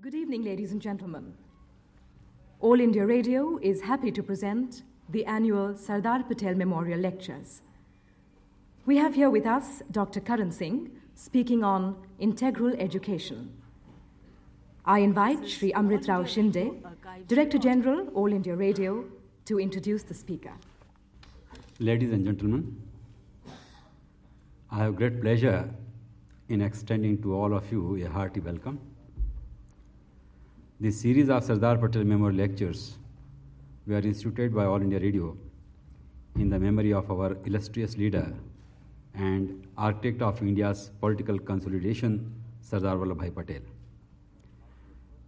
Good evening, ladies and gentlemen. All India Radio is happy to present the annual Sardar Patel Memorial Lectures. We have here with us Dr. Karan Singh speaking on integral education. I invite Sri Amrit Rao Shinde, Director General, All India Radio, to introduce the speaker. Ladies and gentlemen, I have great pleasure in extending to all of you a hearty welcome. This series of Sardar Patel Memorial Lectures were instituted by All India Radio in the memory of our illustrious leader and architect of India's political consolidation, Sardar Vallabhbhai Patel.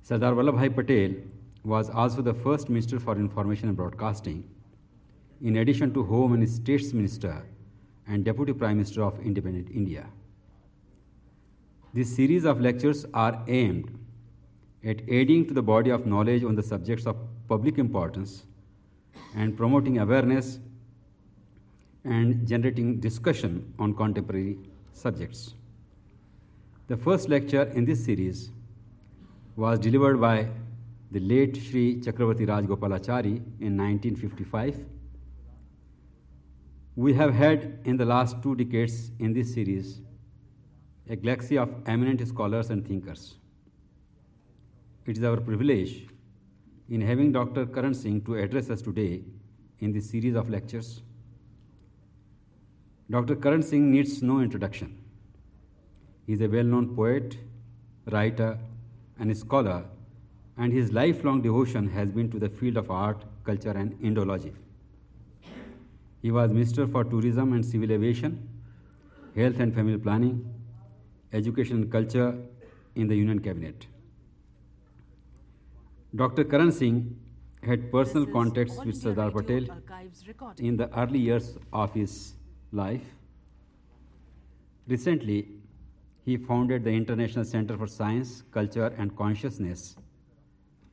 Sardar Vallabhbhai Patel was also the first Minister for Information and Broadcasting, in addition to Home and States Minister and Deputy Prime Minister of Independent India. This series of lectures are aimed at aiding to the body of knowledge on the subjects of public importance and promoting awareness and generating discussion on contemporary subjects. The first lecture in this series was delivered by the late Sri Chakravarti Rajgopalachari in 1955. We have had in the last two decades in this series a galaxy of eminent scholars and thinkers. It is our privilege in having Dr. Karan Singh to address us today in this series of lectures. Dr. Karan Singh needs no introduction. He is a well known poet, writer, and scholar, and his lifelong devotion has been to the field of art, culture, and Indology. He was Minister for Tourism and Civil Aviation, Health and Family Planning, Education and Culture in the Union Cabinet. Dr. Karan Singh had personal contacts with Sardar Patel in the early years of his life. Recently, he founded the International Center for Science, Culture, and Consciousness,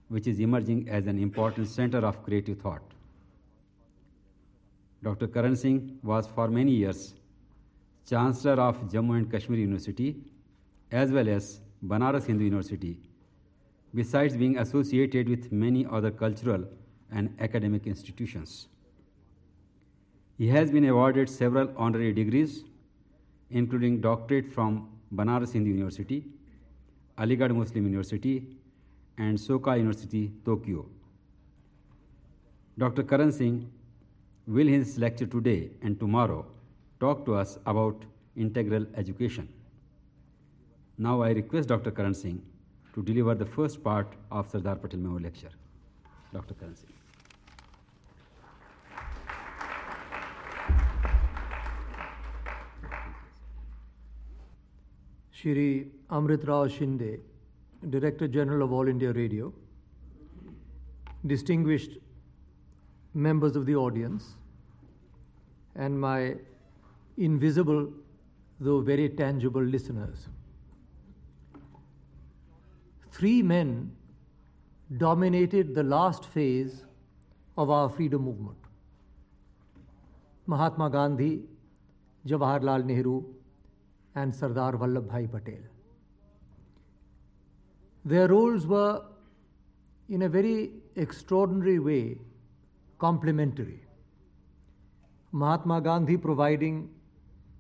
which is emerging as an important center of creative thought. Dr. Karan Singh was for many years Chancellor of Jammu and Kashmir University as well as Banaras Hindu University, besides being associated with many other cultural and academic institutions. He has been awarded several honorary degrees, including doctorate from Banaras Hindu University, Aligarh Muslim University, and Soka University, Tokyo. Dr. Karan Singh will his lecture today and tomorrow talk to us about integral education. Now I request Dr. Karan Singh to deliver the first part of Sardar Patel Memorial Lecture. Dr. Karan Singh. Shri Amrit Rao Shinde, Director General of All India Radio, distinguished members of the audience, and my invisible though very tangible listeners. Three men dominated the last phase of our freedom movement Mahatma Gandhi, Jawaharlal Nehru, and Sardar Vallabhbhai Patel. Their roles were, in a very extraordinary way, complementary. Mahatma Gandhi providing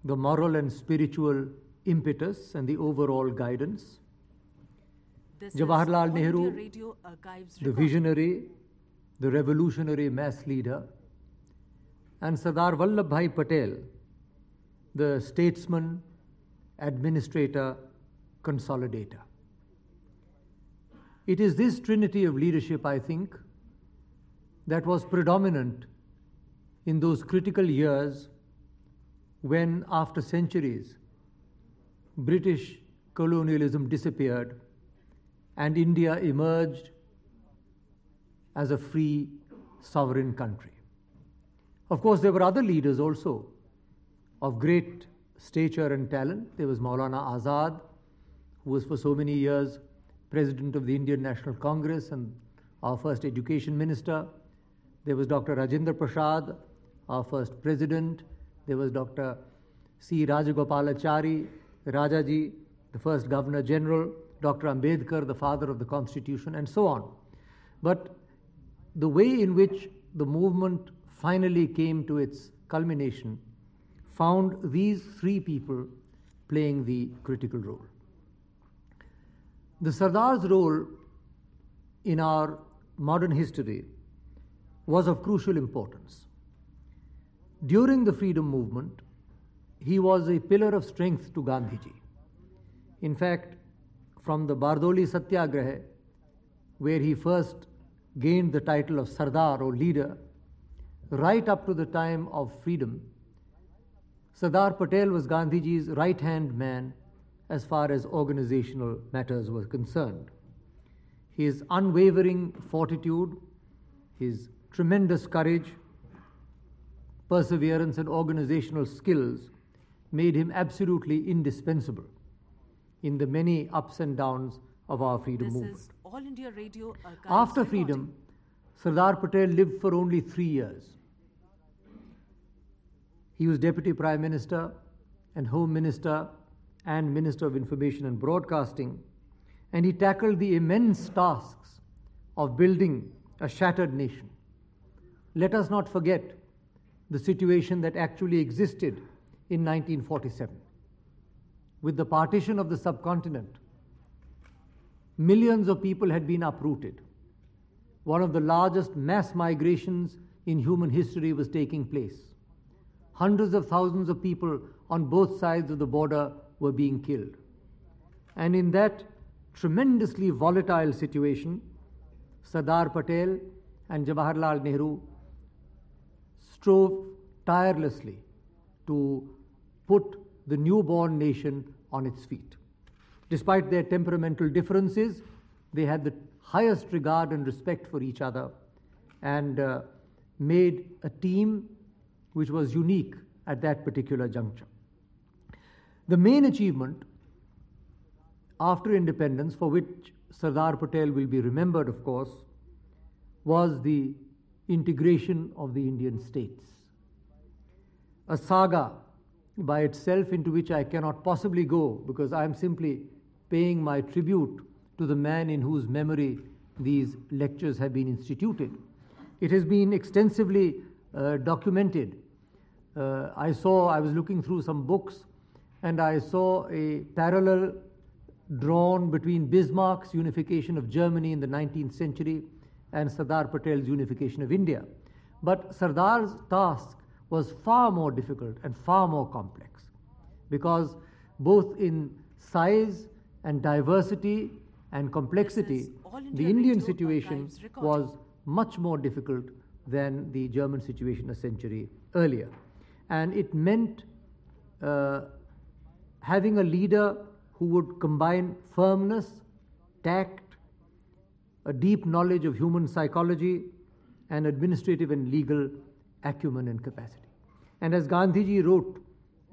the moral and spiritual impetus and the overall guidance, This Jawaharlal Nehru, the visionary, the revolutionary mass leader, and Sardar Vallabhbhai Patel, the statesman, administrator, consolidator. It is this trinity of leadership, I think, that was predominant in those critical years when, after centuries, British colonialism disappeared and India emerged as a free, sovereign country. Of course, there were other leaders also of great stature and talent. There was Maulana Azad, who was for so many years president of the Indian National Congress and our first education minister. There was Dr. Rajendra Prasad, our first president. There was Dr. C. Rajagopalachari, Rajaji, the first Governor General, Dr. Ambedkar, the father of the Constitution, and so on. But the way in which the movement finally came to its culmination found these three people playing the critical role. The Sardar's role in our modern history was of crucial importance. During the freedom movement, he was a pillar of strength to Gandhiji. In fact, from the Bardoli Satyagraha, where he first gained the title of Sardar or leader, right up to the time of freedom, Sardar Patel was Gandhiji's right hand man as far as organizational matters were concerned. His unwavering fortitude, his tremendous courage, perseverance, and organizational skills made him absolutely indispensable in the many ups and downs of our freedom This movement. is All India Radio After freedom, Sardar Patel lived for only three years. He was Deputy Prime Minister and Home Minister and Minister of Information and Broadcasting, and he tackled the immense tasks of building a shattered nation. Let us not forget the situation that actually existed in 1947. With the partition of the subcontinent, millions of people had been uprooted. One of the largest mass migrations in human history was taking place. Hundreds of thousands of people on both sides of the border were being killed. And in that tremendously volatile situation, Sardar Patel and Jawaharlal Nehru strove tirelessly to put the newborn nation on its feet. Despite their temperamental differences, they had the highest regard and respect for each other and uh, made a team which was unique at that particular juncture. The main achievement after independence, for which Sardar Patel will be remembered, of course, was the integration of the Indian states. A saga by itself into which I cannot possibly go because I am simply paying my tribute to the man in whose memory these lectures have been instituted. It has been extensively uh, documented. Uh, I saw, I was looking through some books, and I saw a parallel drawn between Bismarck's unification of Germany in the 19th century and Sardar Patel's unification of India. But Sardar's task was far more difficult and far more complex because both in size and diversity and complexity, This is All India the Indian situation was much more difficult than the German situation a century earlier. And it meant uh, having a leader who would combine firmness, tact, a deep knowledge of human psychology, and administrative and legal acumen and capacity. And as Gandhiji wrote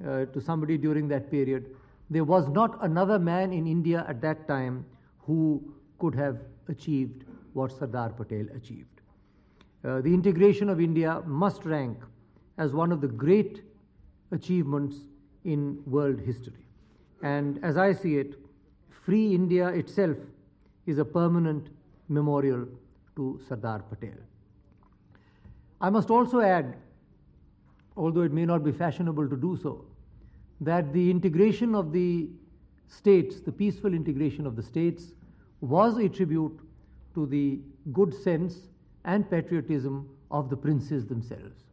uh, to somebody during that period, there was not another man in India at that time who could have achieved what Sardar Patel achieved. Uh, the integration of India must rank as one of the great achievements in world history. And as I see it, Free India itself is a permanent memorial to Sardar Patel. I must also add, although it may not be fashionable to do so, that the integration of the states, the peaceful integration of the states, was a tribute to the good sense and patriotism of the princes themselves.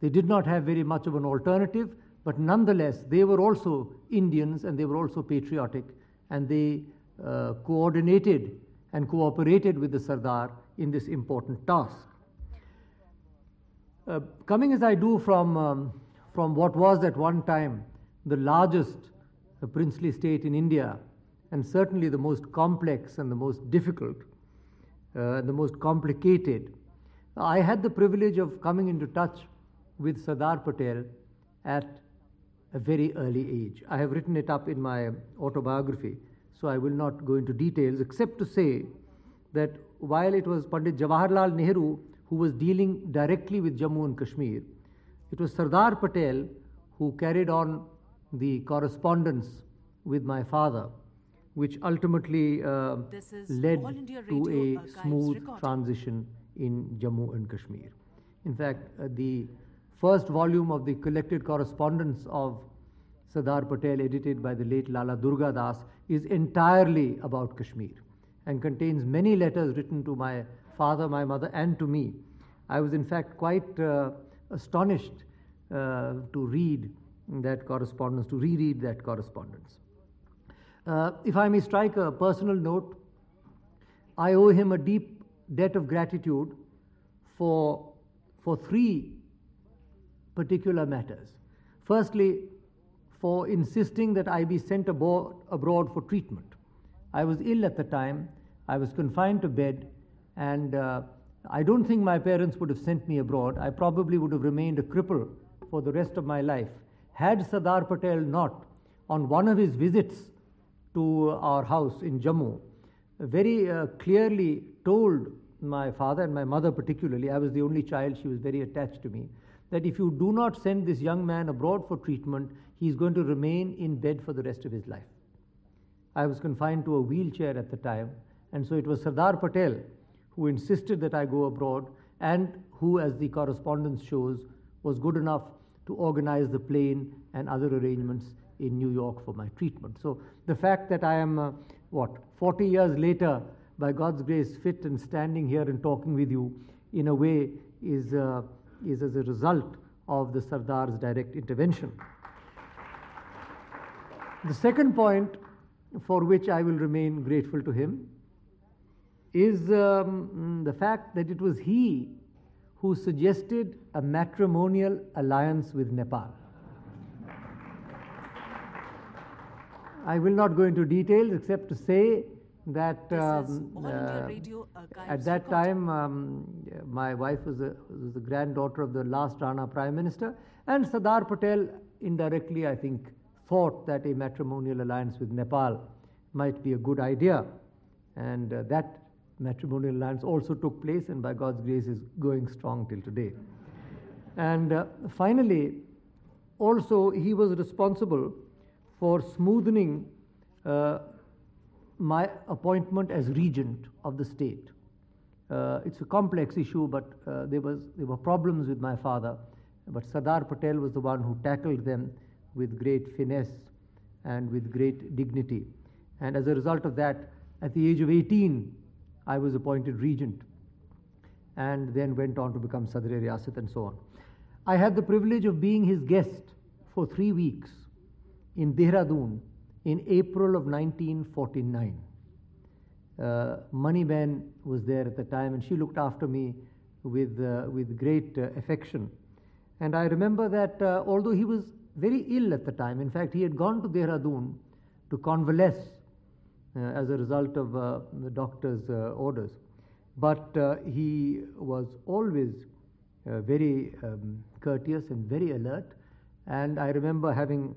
They did not have very much of an alternative, but nonetheless, they were also Indians and they were also patriotic, and they uh, coordinated and cooperated with the Sardar in this important task. Uh, coming as I do from, um, from what was at one time the largest uh, princely state in India, and certainly the most complex and the most difficult, uh, the most complicated, I had the privilege of coming into touch with Sardar Patel at a very early age. I have written it up in my autobiography, so I will not go into details except to say that while it was Pandit Jawaharlal Nehru who was dealing directly with Jammu and Kashmir. It was Sardar Patel who carried on the correspondence with my father, which ultimately uh, led to a smooth recording. transition in Jammu and Kashmir. In fact, uh, the first volume of the collected correspondence of Sardar Patel, edited by the late Lala Durga Das, is entirely about Kashmir and contains many letters written to my father, my mother, and to me. I was, in fact, quite uh, astonished uh, to read that correspondence, to reread that correspondence. Uh, if I may strike a personal note, I owe him a deep debt of gratitude for, for three particular matters. Firstly, for insisting that I be sent abroad, abroad for treatment. I was ill at the time, I was confined to bed, and uh, I don't think my parents would have sent me abroad. I probably would have remained a cripple for the rest of my life. Had Sardar Patel not, on one of his visits to our house in Jammu, very uh, clearly told my father and my mother particularly, I was the only child, she was very attached to me, that if you do not send this young man abroad for treatment, he is going to remain in bed for the rest of his life. I was confined to a wheelchair at the time, and so it was Sardar Patel who insisted that I go abroad and who, as the correspondence shows, was good enough to organize the plane and other arrangements in New York for my treatment. So the fact that I am, uh, what, 40 years later, by God's grace, fit and standing here and talking with you, in a way, is, uh, is as a result of the Sardar's direct intervention. The second point for which I will remain grateful to him is um, the fact that it was he who suggested a matrimonial alliance with Nepal. I will not go into details except to say that um, uh, at that time um, my wife was, a, was the granddaughter of the last Rana Prime Minister, and Sardar Patel indirectly, I think, thought that a matrimonial alliance with Nepal might be a good idea. And uh, that matrimonial alliance also took place, and by God's grace is going strong till today. And uh, finally, also, he was responsible for smoothing uh, my appointment as regent of the state. Uh, it's a complex issue, but uh, there, was, there were problems with my father. But Sardar Patel was the one who tackled them with great finesse and with great dignity. And as a result of that, at the age of 18, I was appointed regent and then went on to become Sadr Riyasat and so on. I had the privilege of being his guest for three weeks in Dehradun in April of 1949. Uh, was there at the time, and she looked after me with, uh, with great uh, affection. And I remember that uh, although he was very ill at the time, in fact, he had gone to Dehradun to convalesce uh, as a result of uh, the doctor's uh, orders. But he was always very um, courteous and very alert. And I remember having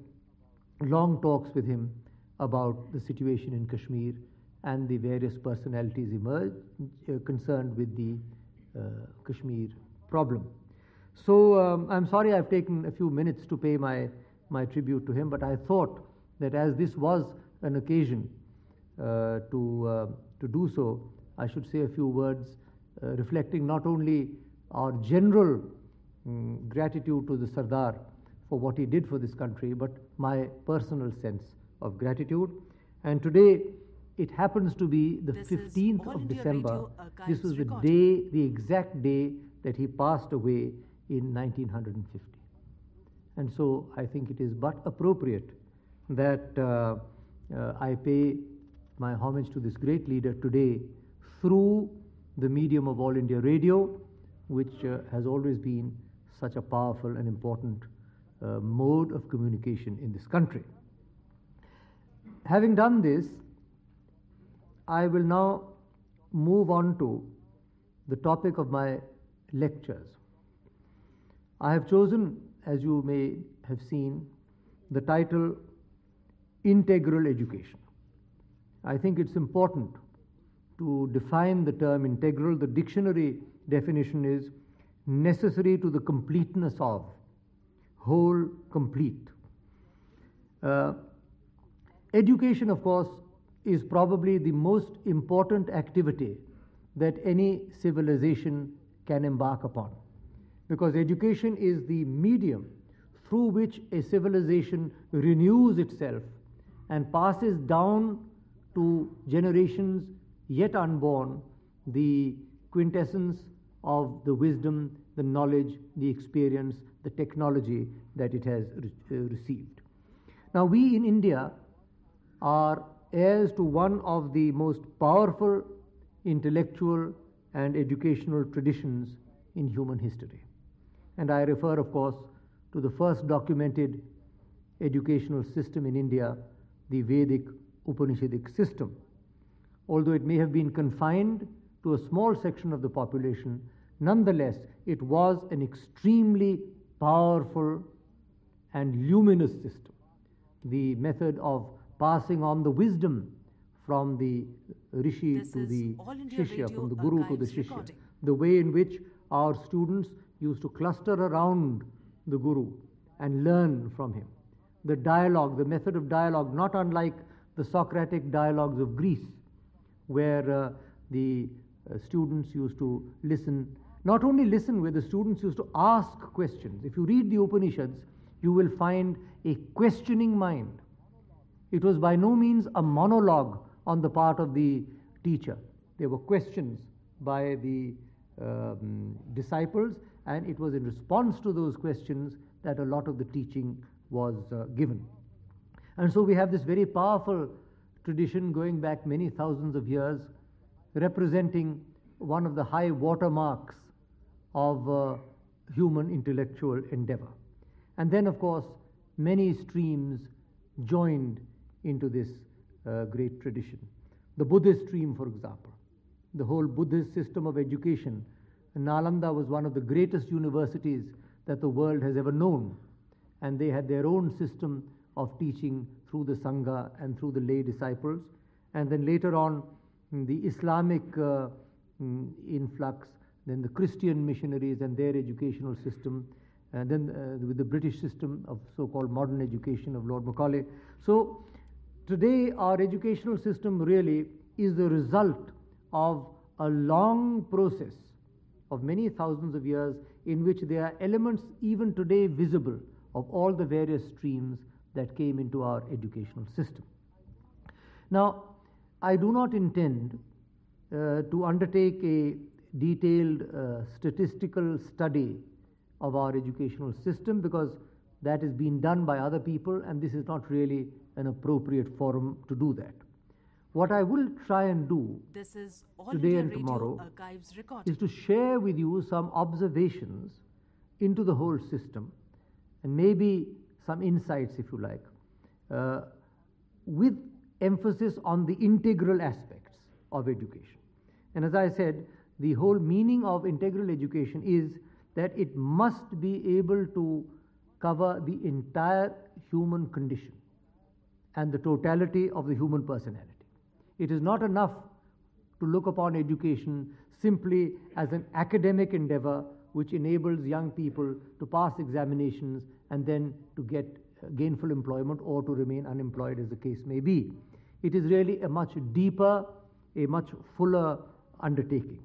long talks with him about the situation in Kashmir and the various personalities uh, concerned with the uh, Kashmir problem. So um, I'm sorry I've taken a few minutes to pay my, my tribute to him, but I thought that as this was an occasion uh, to, uh, to do so, I should say a few words reflecting not only our general mm, gratitude to the Sardar for what he did for this country, but my personal sense of gratitude. And today, it happens to be the This 15th of December. This was the day, the exact day that he passed away in 1950. And so I think it is but appropriate that uh, uh, I pay my homage to this great leader today through the medium of All India Radio, which uh, has always been such a powerful and important uh, mode of communication in this country. Having done this, I will now move on to the topic of my lectures. I have chosen, as you may have seen, the title Integral Education. I think it's important to define the term integral. The dictionary definition is necessary to the completeness of, whole, complete. Uh, education, of course, is probably the most important activity that any civilization can embark upon. Because education is the medium through which a civilization renews itself and passes down to generations yet unborn the quintessence of the wisdom, the knowledge, the experience, the technology that it has re- uh, received. Now, we in India are heirs to one of the most powerful intellectual and educational traditions in human history. And I refer, of course, to the first documented educational system in India, the Vedic Upanishadic system. Although it may have been confined to a small section of the population, nonetheless, it was an extremely powerful and luminous system. The method of passing on the wisdom from the rishi This to the shishya, from the guru to the shishya, recording. the way in which our students used to cluster around the guru and learn from him. The dialogue, the method of dialogue, not unlike the Socratic dialogues of Greece, where uh, the uh, students used to listen, not only listen, where the students used to ask questions. If you read the Upanishads, you will find a questioning mind. It was by no means a monologue on the part of the teacher. There were questions by the um, disciples, and it was in response to those questions that a lot of the teaching was uh, given. And so we have this very powerful tradition going back many thousands of years, representing one of the high watermarks of uh, human intellectual endeavor. And then, of course, many streams joined into this uh, great tradition. The Buddhist stream, for example, the whole Buddhist system of education. Nalanda was one of the greatest universities that the world has ever known, and they had their own system of teaching through the Sangha and through the lay disciples. And then later on, the Islamic uh, mm, influx, then the Christian missionaries and their educational system, and then uh, with the British system of so called modern education of Lord Macaulay. So, today our educational system really is the result of a long process of many thousands of years in which there are elements even today visible of all the various streams that came into our educational system. Now, I do not intend uh, to undertake a detailed uh, statistical study of our educational system because that is being done by other people and this is not really an appropriate forum to do that. What I will try and do This is All Today and tomorrow Archives is to share with you some observations into the whole system and maybe some insights, if you like, uh, with emphasis on the integral aspects of education. And as I said, the whole meaning of integral education is that it must be able to cover the entire human condition and the totality of the human personality. It is not enough to look upon education simply as an academic endeavor which enables young people to pass examinations and then to get uh, gainful employment or to remain unemployed, as the case may be. It is really a much deeper, a much fuller undertaking.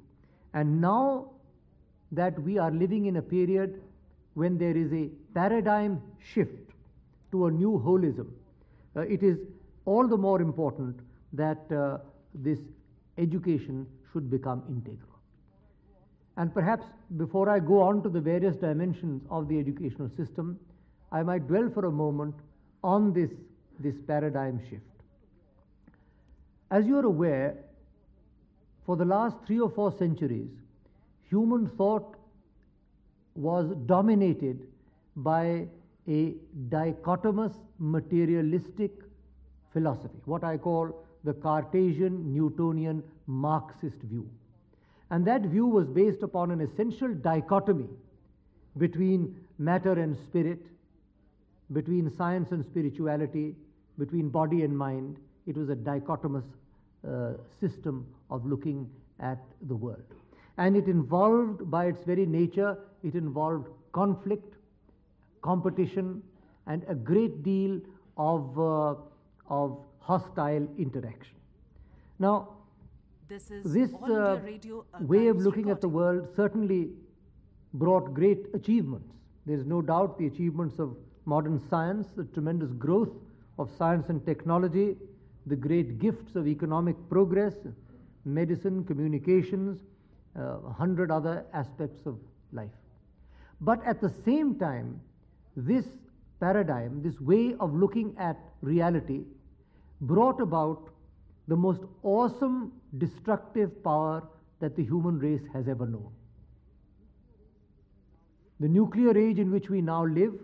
And now that we are living in a period when there is a paradigm shift to a new holism, uh, it is all the more important that uh, this education should become integral. And perhaps before I go on to the various dimensions of the educational system, I might dwell for a moment on this, this paradigm shift. As you are aware, for the last three or four centuries, human thought was dominated by a dichotomous materialistic philosophy, what I call the Cartesian Newtonian Marxist view. And that view was based upon an essential dichotomy between matter and spirit, between science and spirituality, between body and mind. It was a dichotomous uh, system of looking at the world. And it involved, by its very nature, it involved conflict, competition, and a great deal of, uh, of hostile interaction. Now, This is this uh, Radio way of looking at the world certainly brought great achievements. There's no doubt the achievements of modern science, the tremendous growth of science and technology, the great gifts of economic progress, medicine, communications, uh, a hundred other aspects of life. But at the same time, this paradigm, this way of looking at reality, brought about the most awesome destructive power that the human race has ever known. The nuclear age in which we now live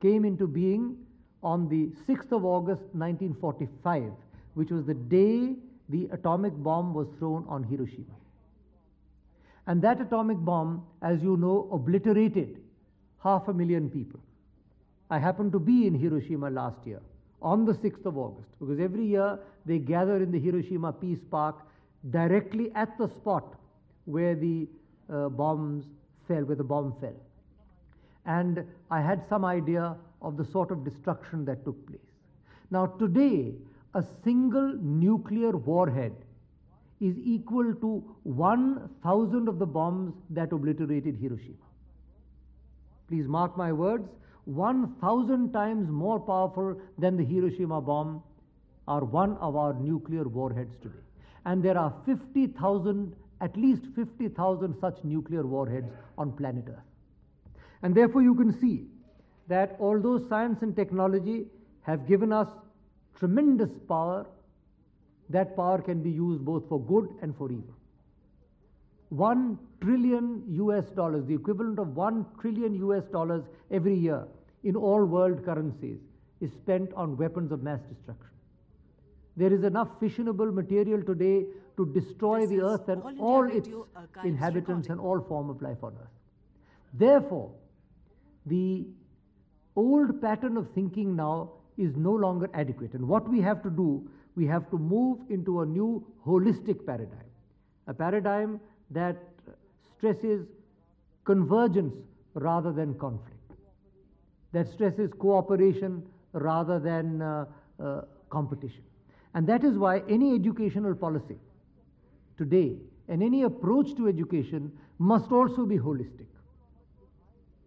came into being on the 6th of August 1945, which was the day the atomic bomb was thrown on Hiroshima. And that atomic bomb, as you know, obliterated half a million people. I happened to be in Hiroshima last year on the 6th of August because every year they gather in the Hiroshima Peace Park directly at the spot where the uh, bombs fell, where the bomb fell. And I had some idea of the sort of destruction that took place. Now, today, a single nuclear warhead is equal to 1,000 of the bombs that obliterated Hiroshima. Please mark my words 1,000 times more powerful than the Hiroshima bomb are one of our nuclear warheads today. And there are 50,000, at least 50,000 such nuclear warheads on planet Earth. And therefore, you can see that although science and technology have given us tremendous power, that power can be used both for good and for evil. One trillion US dollars, the equivalent of one trillion US dollars every year in all world currencies, is spent on weapons of mass destruction. There is enough fissionable material today to destroy This the earth and All all its Archives inhabitants and all form of life on earth. Therefore, the old pattern of thinking now is no longer adequate. And what we have to do, we have to move into a new holistic paradigm, a paradigm that stresses convergence rather than conflict, that stresses cooperation rather than uh, uh, competition. And that is why any educational policy today and any approach to education must also be holistic.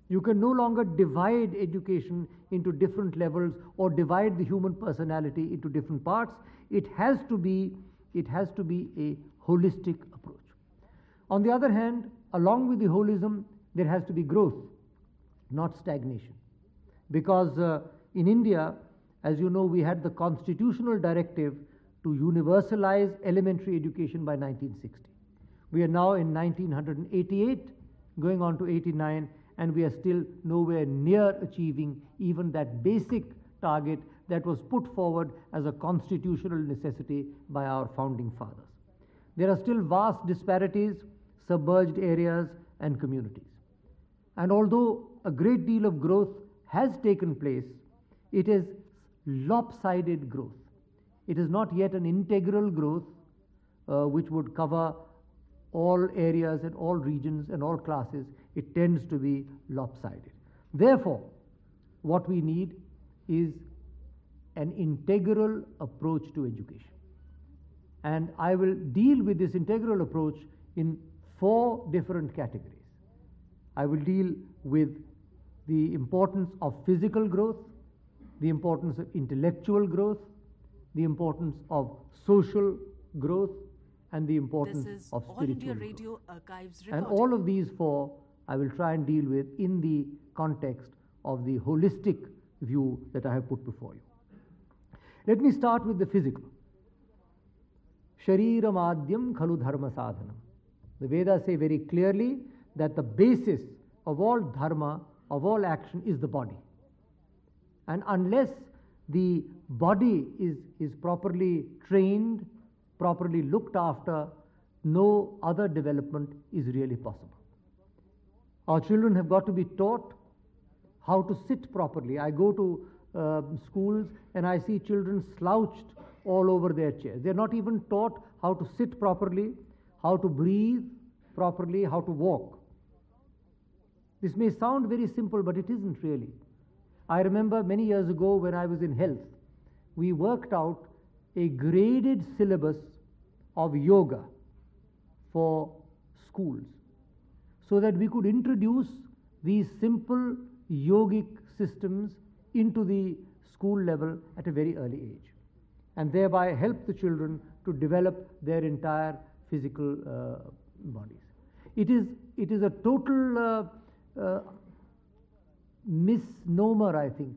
You can no longer divide education into different levels or divide the human personality into different parts. It has to be, it has to be a holistic approach. On the other hand, along with the holism, there has to be growth, not stagnation. Because uh, in India, as you know, we had the constitutional directive to universalize elementary education by 1960. We are now in 1988, going on to 89, and we are still nowhere near achieving even that basic target that was put forward as a constitutional necessity by our founding fathers. There are still vast disparities, submerged areas, and communities. And although a great deal of growth has taken place, it is lopsided growth. It is not yet an integral growth uh, which would cover all areas and all regions and all classes. It tends to be lopsided. Therefore, what we need is an integral approach to education. And I will deal with this integral approach in four different categories. I will deal with the importance of physical growth, the importance of intellectual growth, the importance of social growth, and the importance of spiritual growth. And all of these four I will try and deal with in the context of the holistic view that I have put before you. Let me start with the physical. Shariramadhyam khalu dharma sadhanam. The Vedas say very clearly that the basis of all dharma, of all action, is the body. And unless the body is, is properly trained, properly looked after, no other development is really possible. Our children have got to be taught how to sit properly. I go to uh, schools and I see children slouched all over their chairs. They're not even taught how to sit properly, how to breathe properly, how to walk. This may sound very simple, but it isn't really. I remember many years ago when I was in health, we worked out a graded syllabus of yoga for schools so that we could introduce these simple yogic systems into the school level at a very early age and thereby help the children to develop their entire physical uh, bodies. It is, it is a total uh, uh, misnomer, I think,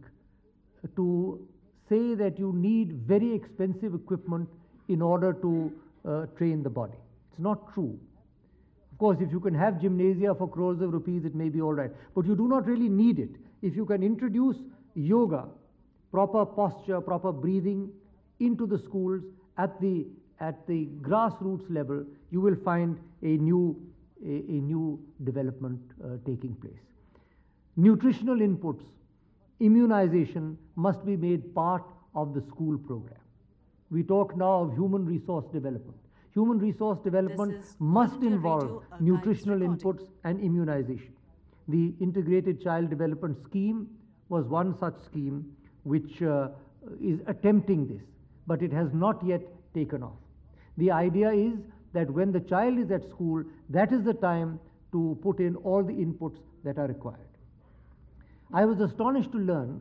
to say that you need very expensive equipment in order to uh, train the body. It's not true. Of course, if you can have gymnasia for crores of rupees, it may be all right. But you do not really need it. If you can introduce yoga, proper posture, proper breathing into the schools at the, at the grassroots level, you will find a new, a, a new development uh, taking place. Nutritional inputs, immunization must be made part of the school program. We talk now of human resource development. Human resource development must involve nutritional inputs and immunization. The Integrated Child Development Scheme was one such scheme which uh, is attempting this, but it has not yet taken off. The idea is that when the child is at school, that is the time to put in all the inputs that are required. I was astonished to learn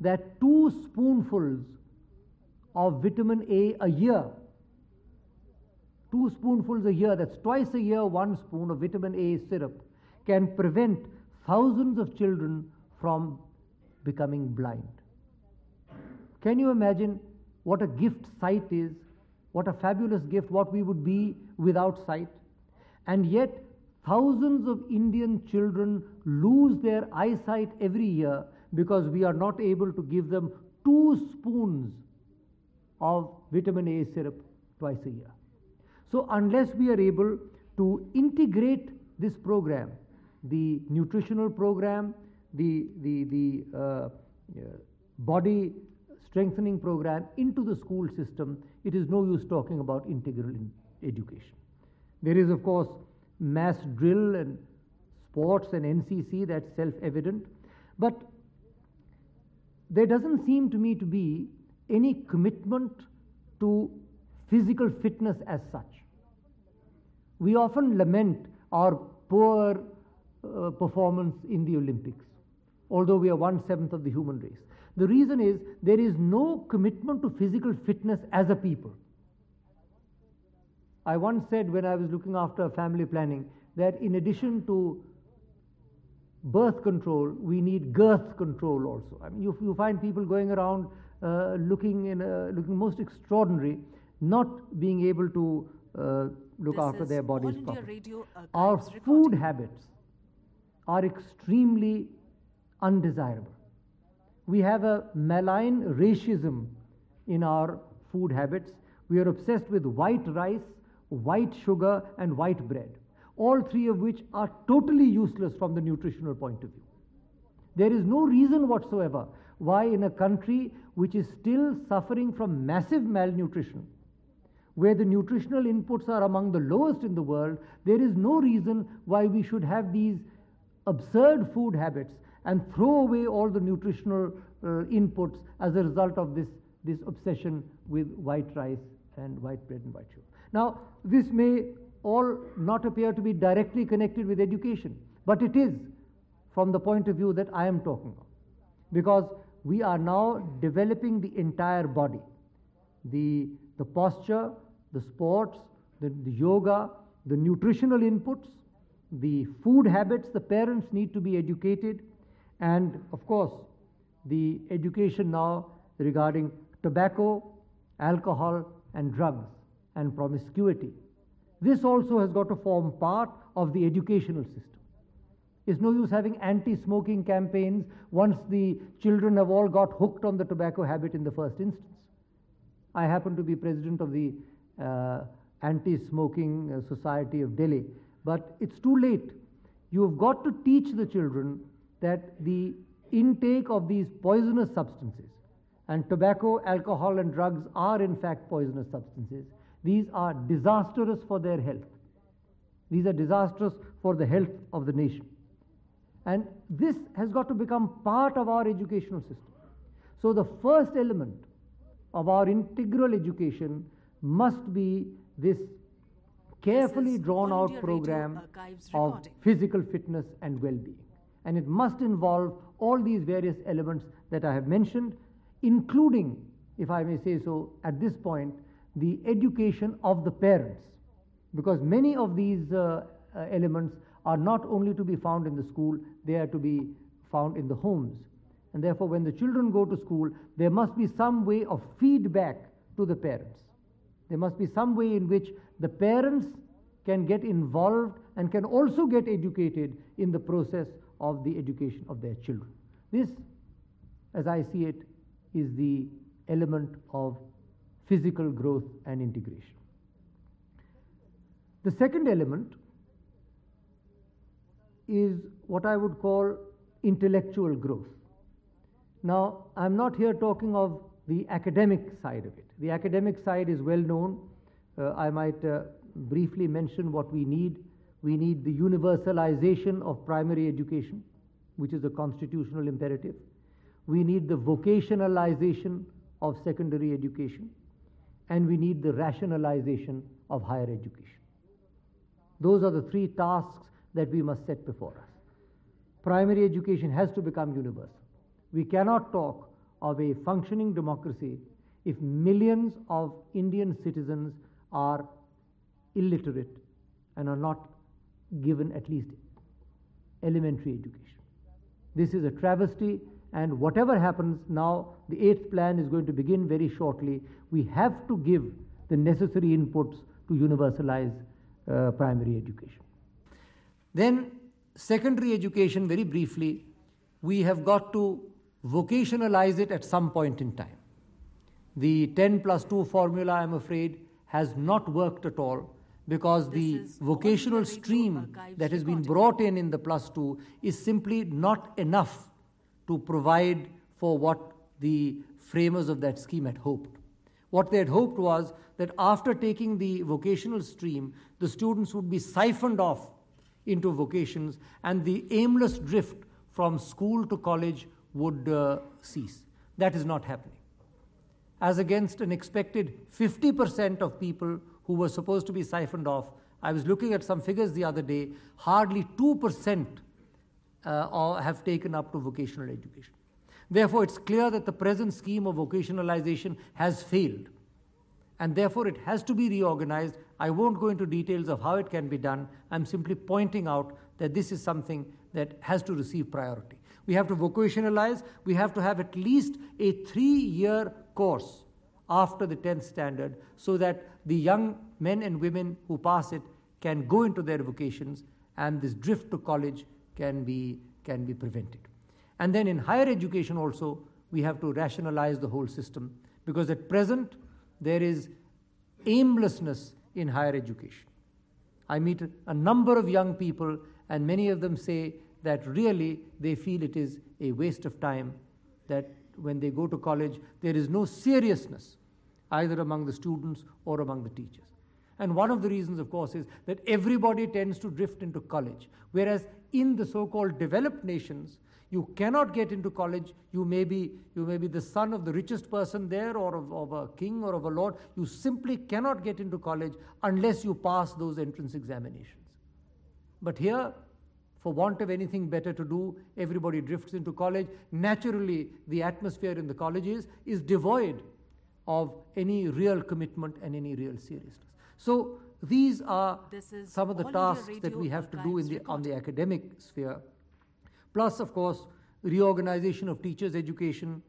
that two spoonfuls of vitamin A a year, two spoonfuls a year, that's twice a year, one spoon of vitamin A syrup, can prevent thousands of children from becoming blind. Can you imagine what a gift sight is? What a fabulous gift, what we would be without sight? And yet, thousands of Indian children lose their eyesight every year because we are not able to give them two spoons of vitamin A syrup twice a year. So, unless we are able to integrate this program, the nutritional program, the, the, the uh, uh, body strengthening program into the school system, it is no use talking about integral in education. There is, of course, mass drill and sports and NCC, that's self evident. But there doesn't seem to me to be any commitment to physical fitness as such. We often lament our poor uh, performance in the Olympics, although we are one seventh of the human race. The reason is there is no commitment to physical fitness as a people. I once said when I was looking after family planning that in addition to birth control, we need girth control also. I mean, you, you find people going around uh, looking in a, looking most extraordinary, not being able to uh, look This after their bodies properly. Our food recording. habits are extremely undesirable. We have a malign racism in our food habits. We are obsessed with white rice, white sugar, and white bread, all three of which are totally useless from the nutritional point of view. There is no reason whatsoever why, in a country which is still suffering from massive malnutrition, where the nutritional inputs are among the lowest in the world, there is no reason why we should have these absurd food habits and throw away all the nutritional uh, inputs as a result of this, this obsession with white rice and white bread and white sugar. Now, this may all not appear to be directly connected with education, but it is from the point of view that I am talking of. Because we are now developing the entire body the, the posture, the sports, the, the yoga, the nutritional inputs, the food habits, the parents need to be educated, and of course, the education now regarding tobacco, alcohol, and drugs, and promiscuity. This also has got to form part of the educational system. It's no use having anti smoking campaigns once the children have all got hooked on the tobacco habit in the first instance. I happen to be president of the uh, Anti Smoking uh, Society of Delhi, but it's too late. You've got to teach the children that the intake of these poisonous substances, and tobacco, alcohol, and drugs are in fact poisonous substances, these are disastrous for their health. These are disastrous for the health of the nation. And this has got to become part of our educational system. So, the first element of our integral education must be this carefully is drawn out program of recording. physical fitness and well being. And it must involve all these various elements that I have mentioned, including, if I may say so, at this point, the education of the parents. Because many of these uh, uh, elements are not only to be found in the school, they are to be found in the homes. And therefore, when the children go to school, there must be some way of feedback to the parents. There must be some way in which the parents can get involved and can also get educated in the process of the education of their children. This, as I see it, is the element of physical growth and integration. The second element is what I would call intellectual growth. Now, I'm not here talking of the academic side of it. The academic side is well known. Uh, I might uh, briefly mention what we need. We need the universalization of primary education, which is a constitutional imperative. We need the vocationalization of secondary education. And we need the rationalization of higher education. Those are the three tasks that we must set before us. Primary education has to become universal. We cannot talk of a functioning democracy if millions of Indian citizens are illiterate and are not given at least elementary education. This is a travesty, and whatever happens now, the eighth plan is going to begin very shortly. We have to give the necessary inputs to universalize uh, primary education. Then, secondary education, very briefly, we have got to vocationalize it at some point in time. The 10 plus 2 formula, I'm afraid, has not worked at all because the vocational stream that has been brought in in the plus 2 is simply not enough to provide for what the framers of that scheme had hoped. What they had hoped was that after taking the vocational stream, the students would be siphoned off into vocations and the aimless drift from school to college would uh, cease. That is not happening. As against an expected 50% of people who were supposed to be siphoned off, I was looking at some figures the other day, hardly 2% uh, have taken up to vocational education. Therefore, it's clear that the present scheme of vocationalization has failed. And therefore, it has to be reorganized. I won't go into details of how it can be done. I'm simply pointing out that this is something that has to receive priority. We have to vocationalize, we have to have at least a three year course after the 10th standard so that the young men and women who pass it can go into their vocations and this drift to college can be, can be prevented. And then in higher education also, we have to rationalize the whole system because at present there is aimlessness in higher education. I meet a number of young people, and many of them say that really they feel it is a waste of time, that when they go to college, there is no seriousness either among the students or among the teachers. And one of the reasons, of course, is that everybody tends to drift into college, whereas in the so called developed nations, you cannot get into college. You may be, you may be the son of the richest person there or of, of a king or of a lord. You simply cannot get into college unless you pass those entrance examinations. But here, for want of anything better to do, everybody drifts into college. Naturally, the atmosphere in the colleges is devoid of any real commitment and any real seriousness. So, these are some of the tasks that we have to do in the, on the academic sphere. Plus, of course, reorganization of teachers' education,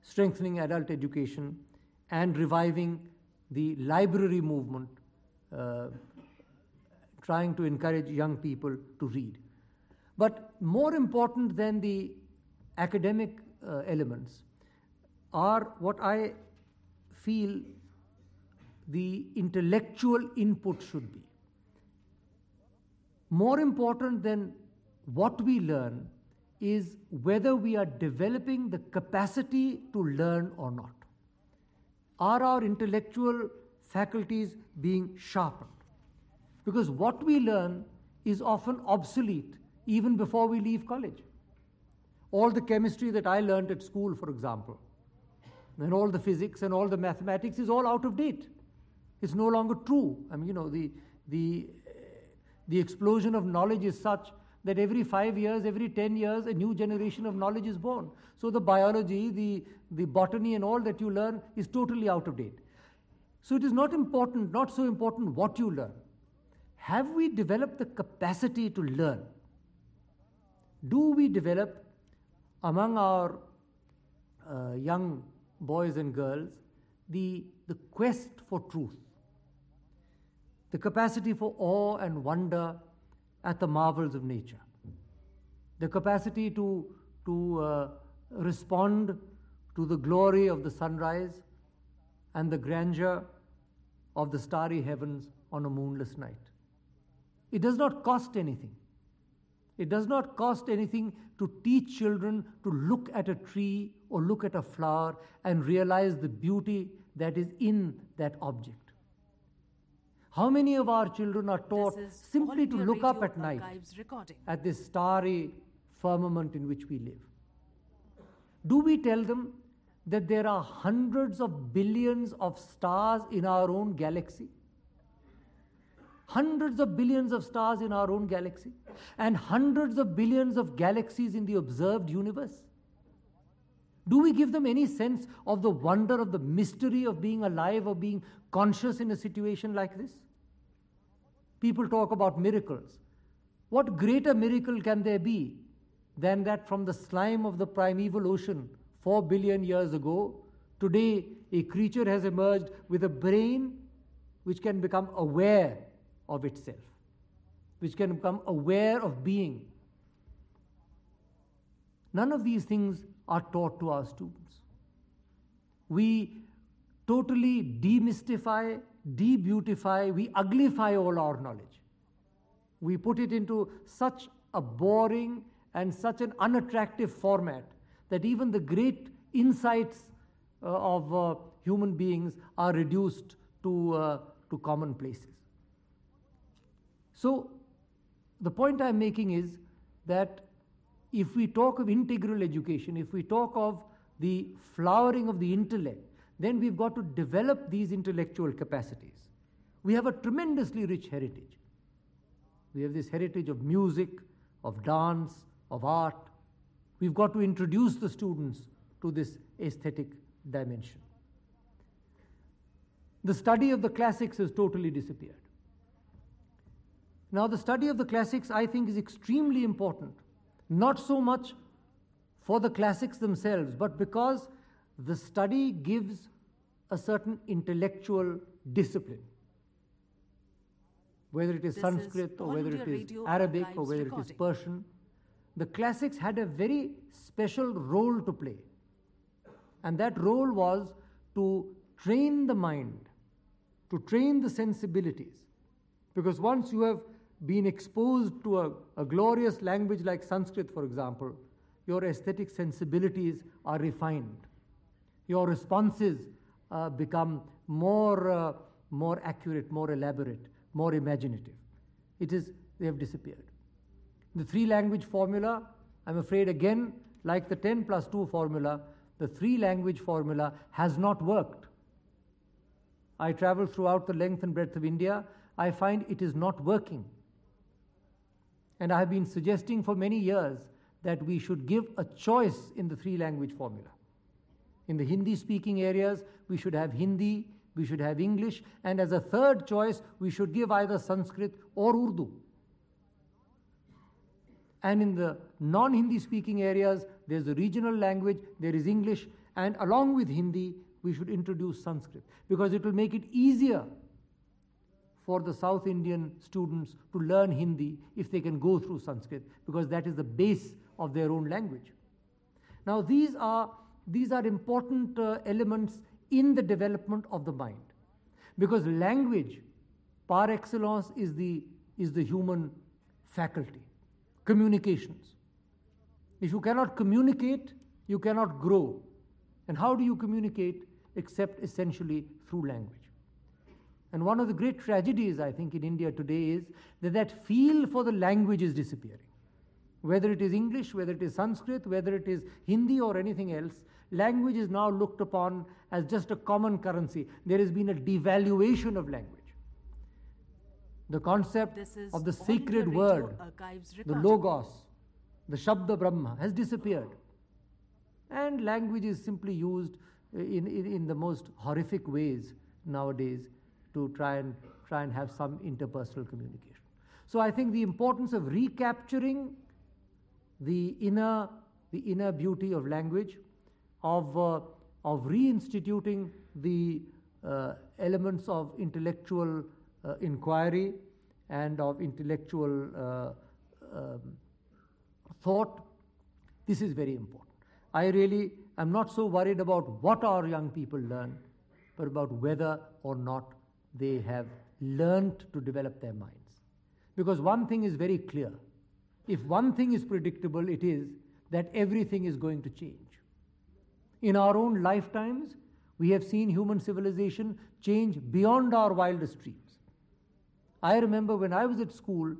strengthening adult education, and reviving the library movement, uh, trying to encourage young people to read. But more important than the academic uh, elements are what I feel the intellectual input should be. More important than what we learn is whether we are developing the capacity to learn or not. Are our intellectual faculties being sharpened? Because what we learn is often obsolete even before we leave college. All the chemistry that I learned at school, for example, and all the physics and all the mathematics is all out of date. It's no longer true. I mean, you know, the, the, the explosion of knowledge is such that every five years, every 10 years, a new generation of knowledge is born. So the biology, the, the botany, and all that you learn is totally out of date. So it is not important, not so important what you learn. Have we developed the capacity to learn? Do we develop among our uh, young boys and girls the, the quest for truth, the capacity for awe and wonder at the marvels of nature, the capacity to, to uh, respond to the glory of the sunrise and the grandeur of the starry heavens on a moonless night. It does not cost anything. It does not cost anything to teach children to look at a tree or look at a flower and realize the beauty that is in that object. How many of our children are taught simply to look up at night recording. at this starry firmament in which we live? Do we tell them that there are hundreds of billions of stars in our own galaxy? Hundreds of billions of stars in our own galaxy, and hundreds of billions of galaxies in the observed universe. Do we give them any sense of the wonder of the mystery of being alive or being conscious in a situation like this? People talk about miracles. What greater miracle can there be than that from the slime of the primeval ocean four billion years ago, today a creature has emerged with a brain which can become aware of itself, which can become aware of being. None of these things are taught to our students. We totally demystify, debeautify, we uglify all our knowledge. We put it into such a boring and such an unattractive format that even the great insights uh, of uh, human beings are reduced to, uh, to commonplaces. So, the point I'm making is that if we talk of integral education, if we talk of the flowering of the intellect, then we've got to develop these intellectual capacities. We have a tremendously rich heritage. We have this heritage of music, of dance, of art. We've got to introduce the students to this aesthetic dimension. The study of the classics has totally disappeared. Now, the study of the classics, I think, is extremely important, not so much for the classics themselves, but because the study gives a certain intellectual discipline. Whether it is This is Sanskrit or whether it is Arabic or whether it is. Persian, the classics had a very special role to play. And that role was to train the mind, to train the sensibilities. Because once you have been exposed to a, a glorious language like Sanskrit, for example, your aesthetic sensibilities are refined. Your responses uh, become more, uh, more accurate, more elaborate, more imaginative. It is, they have disappeared. The three language formula, I'm afraid, again, like the 10 plus 2 formula, the three language formula has not worked. I travel throughout the length and breadth of India. I find it is not working. And I have been suggesting for many years that we should give a choice in the three language formula. In the Hindi speaking areas, we should have Hindi, we should have English, and as a third choice, we should give either Sanskrit or Urdu. And in the non Hindi speaking areas, there's a regional language, there is English, and along with Hindi, we should introduce Sanskrit because it will make it easier for the South Indian students to learn Hindi if they can go through Sanskrit because that is the base of their own language. Now, these are, these are important uh, elements in the development of the mind because language, par excellence, is the, is the human faculty. Communications. If you cannot communicate, you cannot grow. And how do you communicate except essentially through language? And one of the great tragedies, I think, in India today is that that feel for the language is disappearing. Whether it is English, whether it is Sanskrit, whether it is Hindi or anything else, language is now looked upon as just a common currency. There has been a devaluation of language. The concept of the sacred Radio word, the logos, the Shabda Brahma has disappeared. And language is simply used in, in, in the most horrific ways nowadays to try and, try and have some interpersonal communication. So I think the importance of recapturing the inner, the inner beauty of language, of, uh, of reinstituting the uh, elements of intellectual uh, inquiry and of intellectual uh, um, thought, this is very important. I really am not so worried about what our young people learn, but about whether or not they have learned to develop their minds. Because one thing is very clear if one thing is predictable, it is that everything is going to change. In our own lifetimes, we have seen human civilization change beyond our wildest dreams. I remember when I was at school,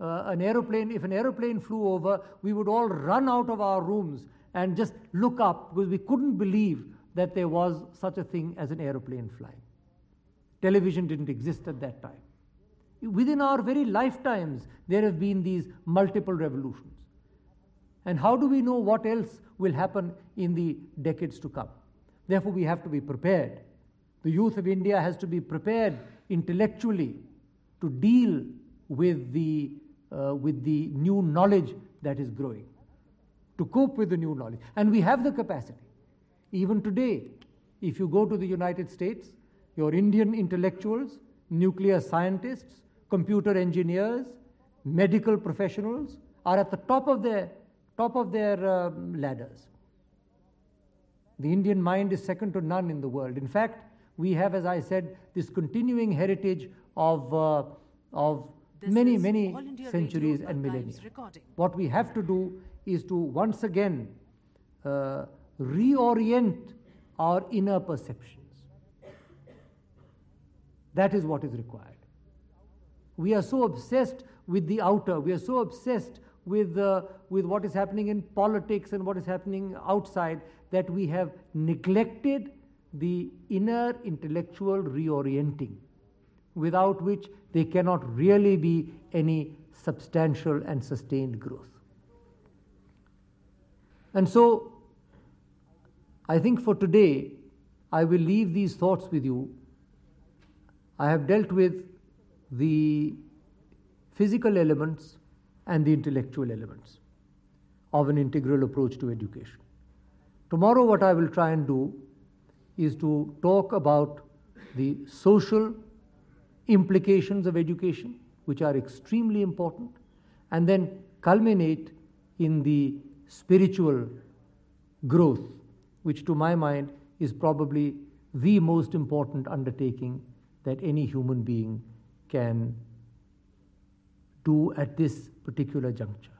uh, an aeroplane, if an aeroplane flew over, we would all run out of our rooms and just look up because we couldn't believe that there was such a thing as an aeroplane flying. Television didn't exist at that time. Within our very lifetimes, there have been these multiple revolutions. And how do we know what else will happen in the decades to come? Therefore, we have to be prepared. The youth of India has to be prepared intellectually to deal with the, uh, with the new knowledge that is growing, to cope with the new knowledge. And we have the capacity. Even today, if you go to the United States, your Indian intellectuals, nuclear scientists, computer engineers, medical professionals are at the top of their, top of their um, ladders. The Indian mind is second to none in the world. In fact, we have, as I said, this continuing heritage of, uh, of This many, many centuries and millennia. recording. What we have to do is to once again uh, reorient our inner perceptions. That is what is required. We are so obsessed with the outer, we are so obsessed with, uh, with what is happening in politics and what is happening outside that we have neglected the inner intellectual reorienting, without which there cannot really be any substantial and sustained growth. And so, I think for today, I will leave these thoughts with you. I have dealt with the physical elements and the intellectual elements of an integral approach to education. Tomorrow, what I will try and do is to talk about the social implications of education, which are extremely important, and then culminate in the spiritual growth, which to my mind is probably the most important undertaking that any human being can do at this particular juncture.